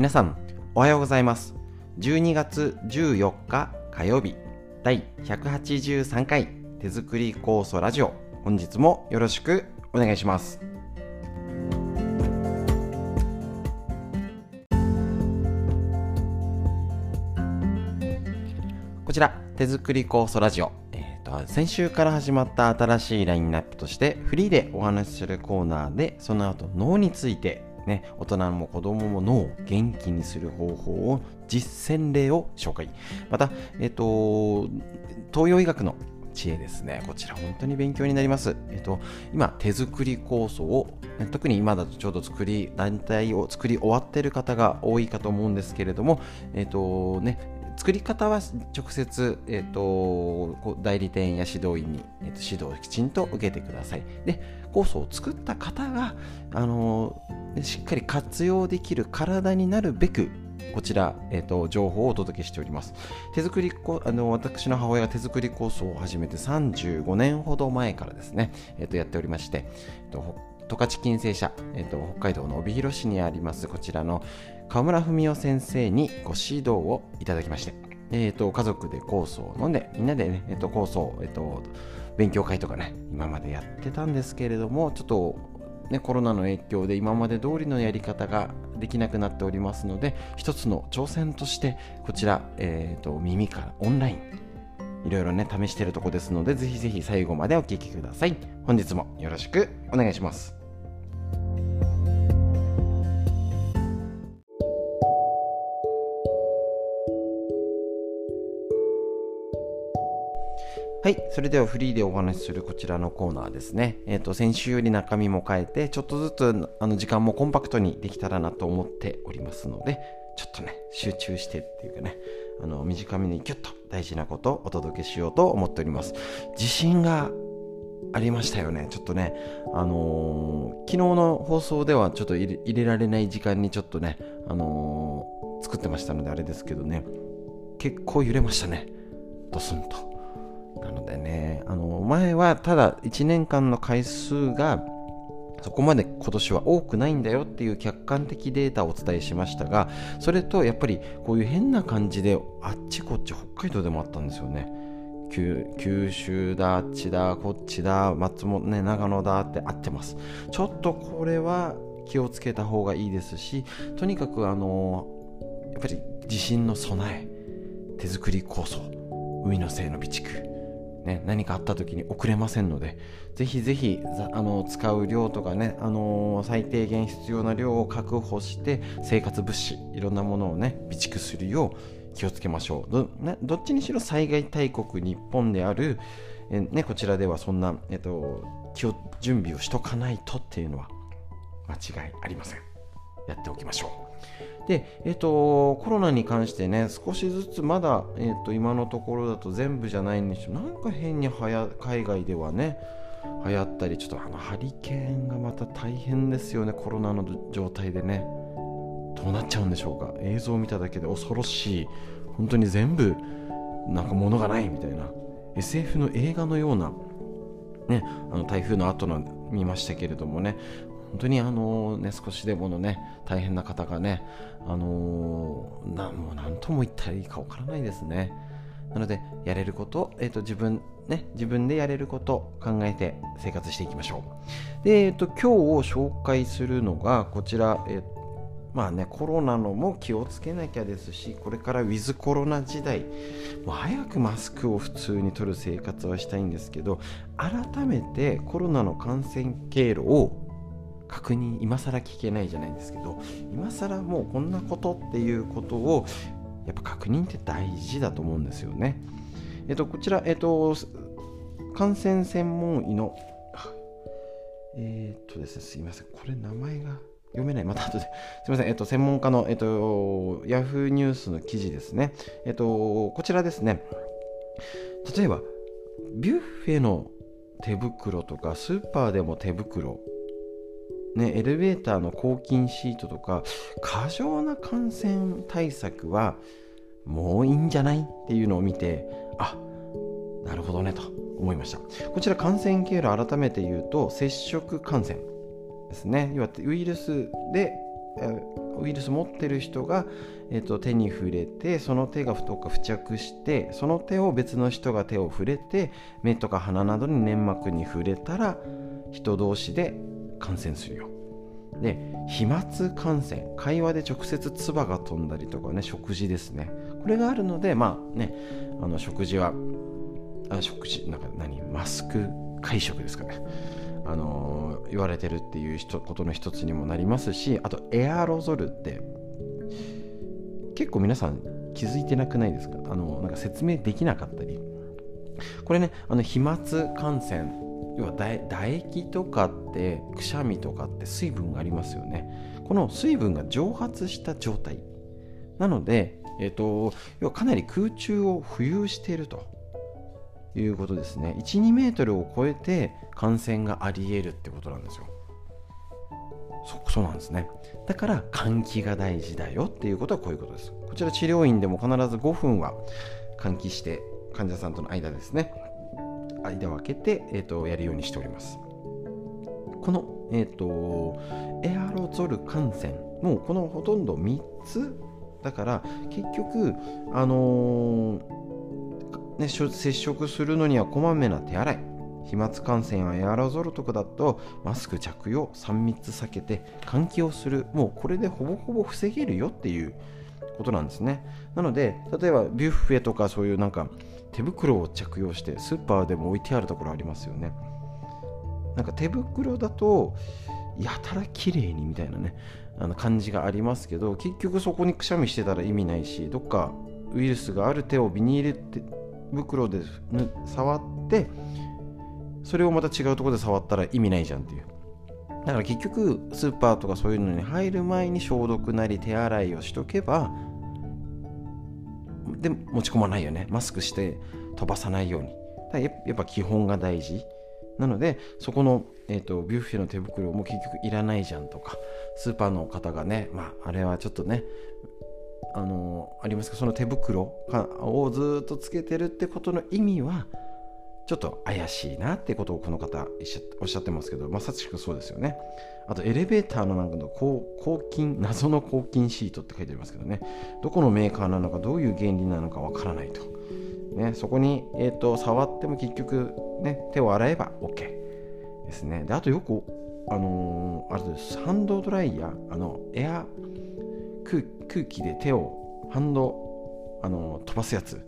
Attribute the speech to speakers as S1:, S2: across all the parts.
S1: 皆さんおはようございます。12月14日火曜日第183回手作り酵素ラジオ。本日もよろしくお願いします。こちら手作り酵素ラジオ、えーと、先週から始まった新しいラインナップとしてフリーでお話しするコーナーでその後脳についてね、大人も子供も脳を元気にする方法を実践例を紹介。また、えっ、と、東洋医学の知恵ですね。こちら本当に勉強になります。えっと、今、手作り構想を、特に今だとちょうど作り、団体を作り終わってる方が多いかと思うんですけれども、えっとね、作り方は直接、えーと、代理店や指導員に、えーと、指導をきちんと受けてください。で、酵素を作った方が、あのー、しっかり活用できる体になるべく、こちら、えーと、情報をお届けしております。手作りあの私の母親が手作り酵素を始めて35年ほど前からですね、えー、とやっておりまして、えー、と十勝金星社、えー、と北海道の帯広市にありますこちらの河村文夫先生にご指導をいただきまして、えーと、家族で酵素を飲んでみんなでね、えーと、酵素、えーと、勉強会とかね今までやってたんですけれどもちょっと、ね、コロナの影響で今まで通りのやり方ができなくなっておりますので一つの挑戦としてこちら、えー、と耳からオンラインいろいろね試してるとこですのでぜひぜひ最後までお聴きください。本日もよろしくお願いします。はい。それではフリーでお話しするこちらのコーナーですね。えっ、ー、と、先週より中身も変えて、ちょっとずつあの時間もコンパクトにできたらなと思っておりますので、ちょっとね、集中してっていうかね、あの、短めにギュッと大事なことをお届けしようと思っております。自信がありましたよね。ちょっとね、あのー、昨日の放送ではちょっと入れられない時間にちょっとね、あのー、作ってましたのであれですけどね、結構揺れましたね。ドスンと。なのでね、あの前はただ1年間の回数がそこまで今年は多くないんだよっていう客観的データをお伝えしましたが、それとやっぱりこういう変な感じであっちこっち北海道でもあったんですよね。九州だ、あっちだ、こっちだ、松本ね、長野だって合ってます。ちょっとこれは気をつけた方がいいですし、とにかくあの、やっぱり地震の備え、手作り構想、海のせいの備蓄、ね、何かあった時に遅れませんので、ぜひぜひあの使う量とかね、あのー、最低限必要な量を確保して、生活物資、いろんなものをね、備蓄するよう気をつけましょう。ど,、ね、どっちにしろ災害大国日本である、えね、こちらではそんな、えっと、気を準備をしとかないとっていうのは間違いありません。やっておきましょう。で、えっ、と、コロナに関してね、少しずつまだ、えっ、と、今のところだと全部じゃないんですよ。なんか変にはや海外ではね、流行ったり、ちょっとあのハリケーンがまた大変ですよね、コロナの状態でね。どうなっちゃうんでしょうか。映像を見ただけで恐ろしい。本当に全部、なんか物がないみたいな。SF の映画のような、ね、あの台風の後の見ましたけれどもね、本当にあのね、少しでものね、大変な方がね、あのー、なんも何とも言ったらいいかわからないですね。なので、やれること、え、ー、と、自分、ね、自分でやれること考えて生活していきましょう。で、え、ー、と、今日紹介するのが、こちら、えっ、まあね、コロナのも気をつけなきゃですし、これからウィズコロナ時代、もう早くマスクを普通に取る生活はしたいんですけど、改めてコロナの感染経路を確認今更聞けないじゃないんですけど今更もうこんなことっていうことをやっぱ確認って大事だと思うんですよね。えっと、こちら、えっと、感染専門医の、えっとですね、すいません、これ名前が読めない。また後で。すいません。えっと、専門家の、えっと、ヤフーニュースの記事ですね。えっと、こちらですね。例えば、ビュッフェの手袋とか、スーパーでも手袋ね、エレベーターの抗菌シートとか過剰な感染対策はもういいんじゃないっていうのを見てあなるほどねと思いました。こちら感染経路改めて言うと接触感染ですね。要はウイルスでウイルス持ってる人が、えーと、手に触れてその手がどっか付着してその手を別の人が手を触れて目とか鼻などに粘膜に触れたら人同士で感染するよ。で飛沫感染会話で直接唾が飛んだりとかね食事ですね。これがあるのでまあねあの食事はあ食事なんか何マスク会食ですかね。あのー、言われてるっていうことの一つにもなりますしあとエアロゾルって結構皆さん気づいてなくないですか？あのなんか説明できなかったり。これねあの飛沫感染要は唾液とかってくしゃみとかって水分がありますよね。この水分が蒸発した状態。なので、えーと、要はかなり空中を浮遊していると。いうことですね。12メートルを超えて感染があり得るってことなんですよ。そそうなんですね。だから換気が大事だよ。っていうことはこういうことです。こちら治療院でも必ず5分は換気して患者さんとの間ですね。間を空けて、えーと、やるようにしております。この、えーと、エアロゾル感染もうこのほとんど3つ。だから結局あのー、ね、接触するのにはこまめな手洗い。飛沫感染やエアロゾルとかだとマスク着用3密避けて換気をする。もうこれでほぼほぼ防げるよっていうことなんですね。なので例えばビュッフェとかそういうなんか手袋を着用してスーパーでも置いてあるところありますよね。なんか手袋だとやたら綺麗にみたいなねあの感じがありますけど結局そこにくしゃみしてたら意味ないしどっかウイルスがある手をビニール袋で触ってそれをまた違うところで触ったら意味ないじゃんっていう。だから結局スーパーとかそういうのに入る前に消毒なり手洗いをしとけばで持ち込まないよね。マスクして飛ばさないように。やっぱ基本が大事。なのでそこの、えーと、ビュッフェの手袋も結局いらないじゃんとかスーパーの方がねまああれはちょっとねあのー、ありますかその手袋をずっとつけてるってことの意味はちょっと怪しいなってことをこの方おっしゃってますけどまさしくそうですよね。あとエレベーターのなんかの抗菌謎の抗菌シートって書いてありますけどね。どこのメーカーなのかどういう原理なのかわからないと、ね、そこに、えーと、触っても結局、ね、手を洗えば OK ですね。であとよくあのー、あれです。ハンドドライヤーあのエア空気で手をハンド、あのー、飛ばすやつ。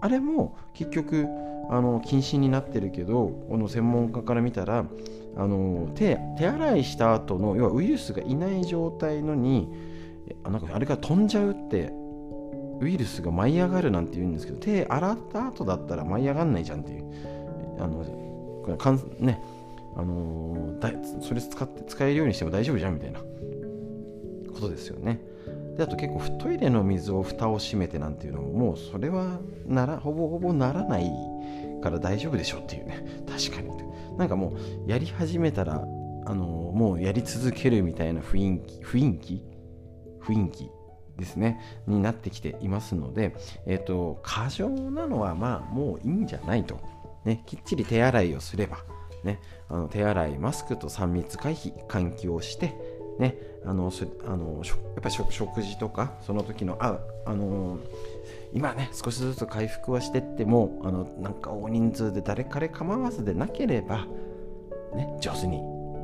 S1: あれも結局あの禁止になってるけどこの専門家から見たらあの手手洗いした後の要はウイルスがいない状態のにあなんかあれが飛んじゃうってウイルスが舞い上がるなんて言うんですけど手洗った後だったら舞い上がんないじゃんっていうあのかんねあのだそれ使って使えるようにしても大丈夫じゃんみたいな。ことですよね。であと結構トイレの水を蓋を閉めてなんていうのももうそれはならほぼほぼならないから大丈夫でしょっていうね。確かに。なんかもうやり始めたらあのもうやり続けるみたいな雰囲気雰囲気雰囲気ですね。になってきていますので、えっ、ー、と過剰なのはまあもういいんじゃないと、ね、きっちり手洗いをすれば、ね、あの手洗いマスクと3密回避換気をしてね、あのあのやっぱり食事とかその時のああの今ね少しずつ回復はしてってもあのなんか大人数で誰彼構わずでなければ、ね、上手に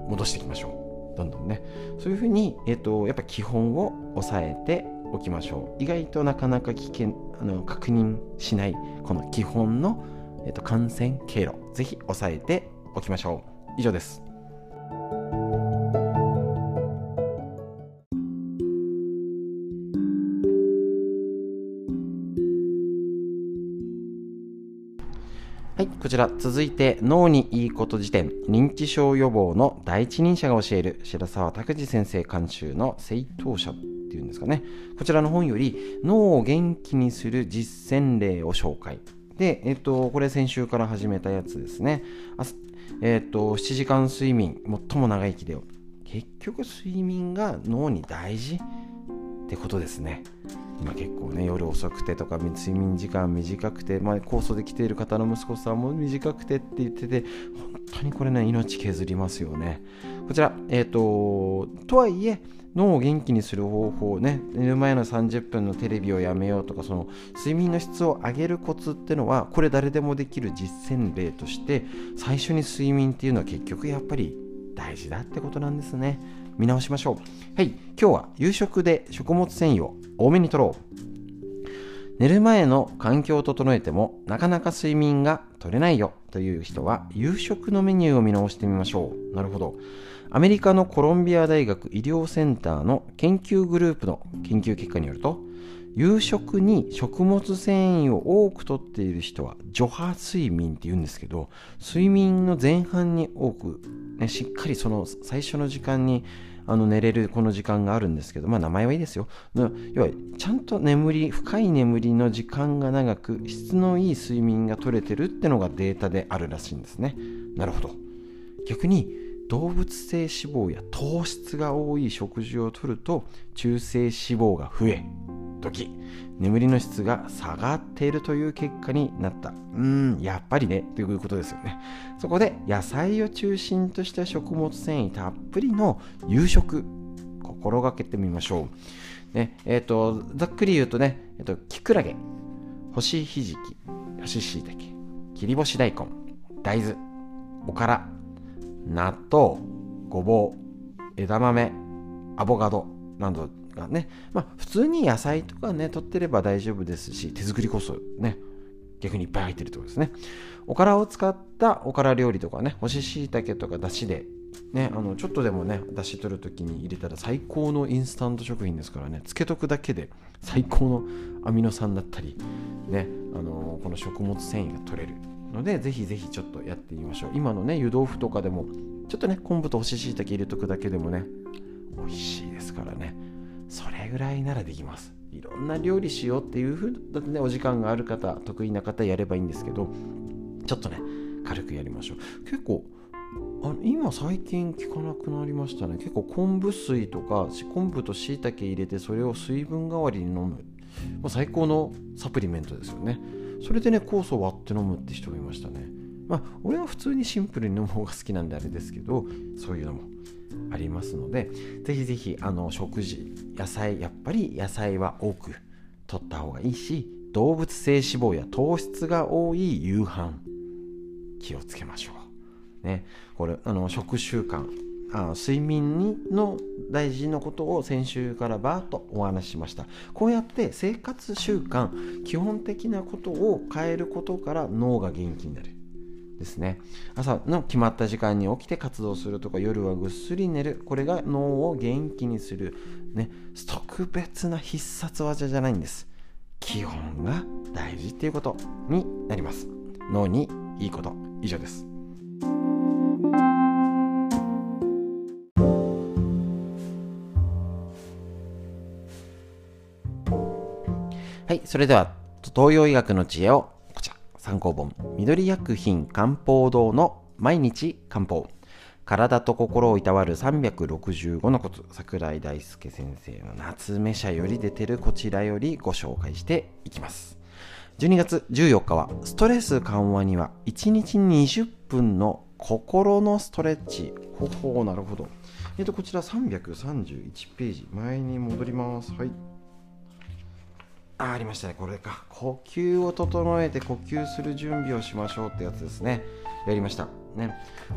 S1: 戻していきましょう。どんどんね。そういうふうに、えーと、やっぱ基本を押さえておきましょう。意外となかなか危険あの確認しないこの基本の、えーと感染経路ぜひ押さえておきましょう。以上です。はい、こちら続いて脳にいいこと辞典認知症予防の第一人者が教える白沢拓司先生監修の正当者っていうんですかね。こちらの本より脳を元気にする実践例を紹介。で、えっと、これ先週から始めたやつですね。えっと、7時間睡眠最も長生きで結局睡眠が脳に大事ってことですね。今結構ね夜遅くてとか睡眠時間短くて、まあ、酵素で来ている方の息子さんも短くてって言ってて本当にこれね命削りますよね。こちらえっ、ー、ととはいえ脳を元気にする方法ね寝る前の30分のテレビをやめようとかその睡眠の質を上げるコツってのはこれ誰でもできる実践例として最初に睡眠っていうのは結局やっぱり大事だってことなんですね。見直しましょう。はい。今日は夕食で食物繊維を多めに摂ろう。寝る前の環境を整えてもなかなか睡眠が取れないよという人は夕食のメニューを見直してみましょう。なるほど。アメリカのコロンビア大学医療センターの研究グループの研究結果によると夕食に食物繊維を多くとっている人は除波睡眠って言うんですけど睡眠の前半に多く、ね、しっかりその最初の時間にあの寝れるこの時間があるんですけど、まあ名前はいいですよ。要は、ちゃんと眠り、深い眠りの時間が長く、質のいい睡眠が取れてるってのがデータであるらしいんですね。なるほど。逆に、動物性脂肪や糖質が多い食事をとると中性脂肪が増え時眠りの質が下がっているという結果になった。うんやっぱりねということですよね。そこで野菜を中心とした食物繊維たっぷりの夕食心がけてみましょう。ねえ、ー、とざっくり言うとね、えーと、キクラゲ干しひじき干ししいたけ切り干し大根大豆おから納豆ごぼう枝豆アボカドなどがね、まあ、普通に野菜とかね取ってれば大丈夫ですし手作りこそね逆にいっぱい入ってるってことですね。おからを使ったおから料理とかね干し椎茸とかだしでね、あのちょっとでもね出し取る時に入れたら最高のインスタント食品ですからねつけとくだけで最高のアミノ酸だったり、ね、あのこの食物繊維が取れるのでぜひぜひちょっとやってみましょう。今のね湯豆腐とかでもちょっとね昆布と干し椎茸入れとくだけでもね美味しいですからね。それぐらいならできます。いろんな料理しようっていうふうだってねお時間がある方得意な方やればいいんですけどちょっとね軽くやりましょう。結構あの今最近聞かなくなりましたね。結構昆布水とか昆布と椎茸入れてそれを水分代わりに飲む、まあ、最高のサプリメントですよね。それでね酵素を割って飲むって人がいましたね。まあ俺は普通にシンプルに飲む方が好きなんであれですけどそういうのも。ありますのでぜひぜひあの食事野菜やっぱり野菜は多く取った方がいいし動物性脂肪や糖質が多い夕飯気をつけましょう。ね。これあの食習慣あ睡眠にの大事なことを先週からバーッとお話ししました。こうやって生活習慣基本的なことを変えることから脳が元気になる。ですね。朝の決まった時間に起きて活動するとか夜はぐっすり寝る。これが脳を元気にする。ね。特別な必殺技じゃないんです。基本が大事っていうことになります。脳にいいこと。以上です。はい、それでは東洋医学の知恵を参考本緑薬品漢方堂の毎日漢方。体と心をいたわる365のコツ桜井大輔先生の夏目社より出てるこちらよりご紹介していきます。12月14日はストレス緩和には1日20分の心のストレッチ。ほほなるほど。えっとこちら331ページ。前に戻ります。はい。あありましたね。これか。呼吸を整えて呼吸する準備をしましょうってやつですね。やりました。ね。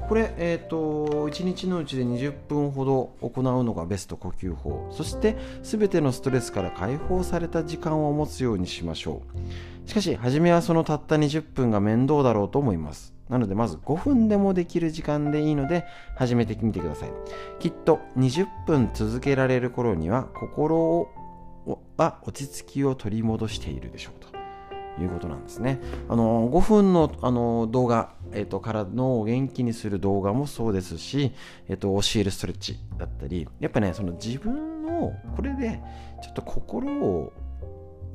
S1: これえっ、ー、と1日のうちで20分ほど行うのがベスト呼吸法。そして全てのストレスから解放された時間を持つようにしましょう。しかし初めはそのたった20分が面倒だろうと思います。なのでまず5分でもできる時間でいいので始めてみてください。きっと20分続けられる頃には心をは落ち着きを取り戻しているでしょうということなんですね。あの5分のあの動画、えーと、から脳を元気にする動画もそうですし、えーと、教えるストレッチだったりやっぱねその自分のこれでちょっと心を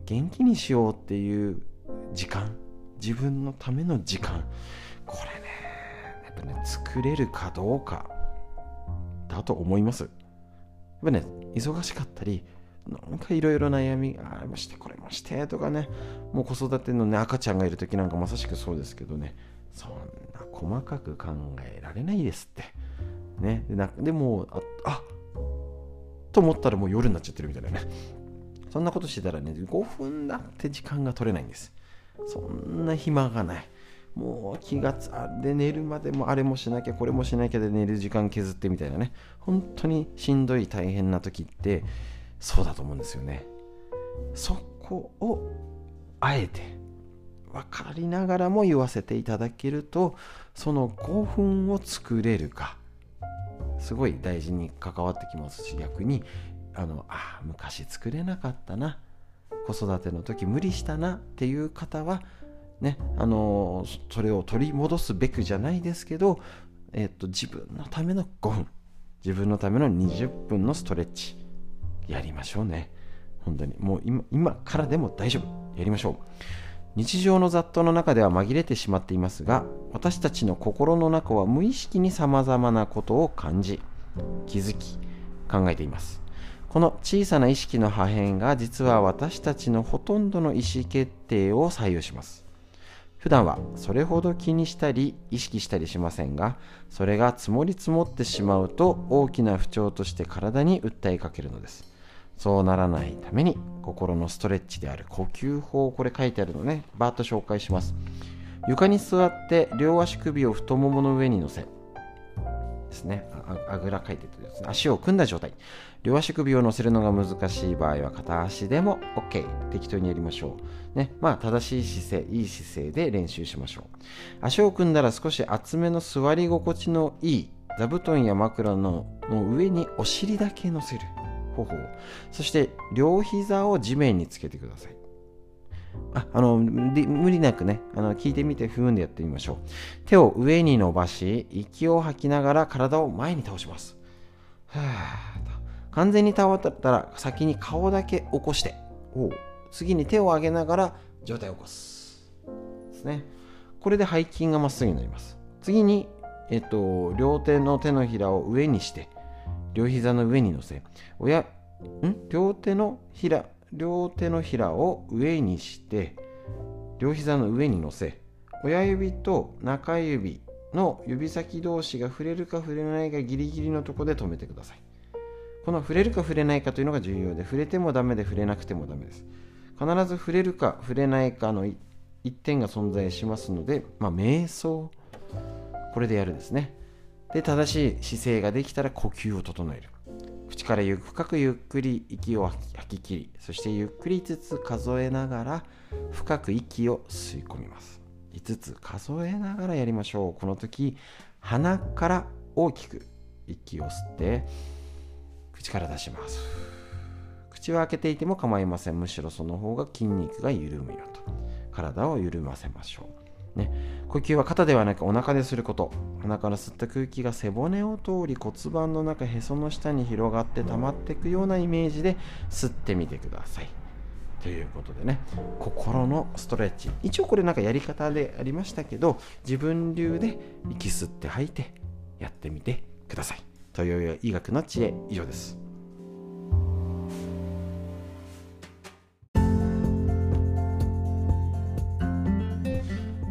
S1: 元気にしようっていう時間自分のための時間これねやっぱね作れるかどうかだと思います。やっぱね忙しかったりなんかいろいろ悩みあれもしてこれもしてとかねもう子育てのね赤ちゃんがいる時なんかまさしくそうですけどね。そんな細かく考えられないですって。ね。でなでもああと思ったらもう夜になっちゃってるみたいなね。そんなことしてたらね5分だって時間が取れないんです。そんな暇がない。もう気がつあで寝るまでもあれもしなきゃこれもしなきゃで寝る時間削ってみたいなね。本当にしんどい大変な時ってそうだと思うんですよね。そこをあえて分かりながらも言わせていただけるとその5分を作れるかすごい大事に関わってきますし逆にあのあ昔作れなかったな子育ての時無理したなっていう方はねあのそれを取り戻すべくじゃないですけど、えっと自分のための5分自分のための20分のストレッチやりましょうね。本当に。もう今今からでも大丈夫。やりましょう。日常の雑踏の中では紛れてしまっていますが私たちの心の中は無意識にさまざまなことを感じ気づき考えています。この小さな意識の破片が実は私たちのほとんどの意思決定を左右します。普段はそれほど気にしたり意識したりしませんがそれが積もり積もってしまうと大きな不調として体に訴えかけるのです。そうならないために心のストレッチである呼吸法これ書いてあるのね。バーッと紹介します。床に座って両足首を太ももの上に乗せ。ですね。あぐらかいてですね。足を組んだ状態。両足首を乗せるのが難しい場合は片足でも OK 適当にやりましょう。ね。まあ正しい姿勢いい姿勢で練習しましょう。足を組んだら少し厚めの座り心地のいい座布団や枕のの上にお尻だけ乗せる。方法そして両膝を地面につけてください。ああの無理なくねあの聞いてみてふんでやってみましょう。手を上に伸ばし息を吐きながら体を前に倒します。完全に倒ったら先に顔だけ起こして次に手を上げながら上体を起こす。ですね。これで背筋がまっすぐになります。次に、えっと、両手の手のひらを上にして両膝の上に乗せ親ん？両手のひら両手のひらを上にして両膝の上に乗せ親指と中指の指先同士が触れるか触れないかギリギリのとこで止めてください。この触れるか触れないかというのが重要で触れてもダメで触れなくてもダメです。必ず触れるか触れないかの一点が存在しますので、まあ、瞑想。これでやるですね。で正しい姿勢ができたら呼吸を整える。口からゆ深くゆっくり息を吐き切りそしてゆっくり5つ数えながら深く息を吸い込みます。5つ数えながらやりましょう。この時鼻から大きく息を吸って口から出します。口を開けていても構いません。むしろその方が筋肉が緩むよと。体を緩ませましょう。ね、呼吸は肩ではなくお腹ですること。鼻から吸った空気が背骨を通り骨盤の中へその下に広がって溜まっていくようなイメージで吸ってみてください。ということでね。心のストレッチ。一応これなんかやり方でありましたけど自分流で息吸って吐いてやってみてください。という医学の知恵。以上です。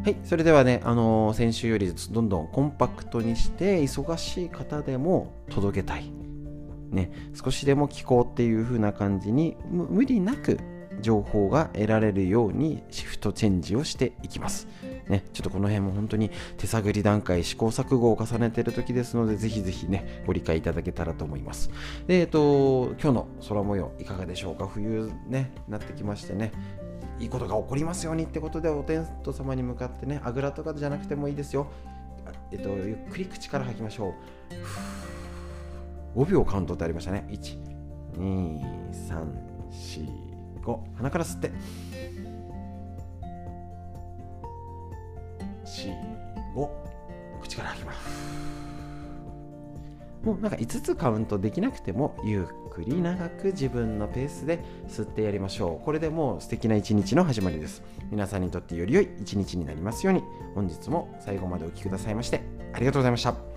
S1: はい、それではね、あのー、先週よりどんどんコンパクトにして忙しい方でも届けたい、ね、少しでも聞こうっていう風な感じに無理なく情報が得られるようにシフトチェンジをしていきます。ね、ちょっとこの辺も本当に手探り段階試行錯誤を重ねている時ですのでぜひぜひねご理解いただけたらと思います。でえっと今日の空模様いかがでしょうか？冬ねなってきましてね。いいことが起こりますようにってことでお天道様に向かってねあぐらとかじゃなくてもいいですよ。えっとゆっくり口から吐きましょう。5秒カウントってありましたね。12345鼻から吸って。45口から吐きます。もうなんか5つカウントできなくてもゆっくり長く自分のペースで吸ってやりましょう。これでもう素敵な一日の始まりです。皆さんにとってより良い一日になりますように。本日も最後までお聴きくださいましてありがとうございました。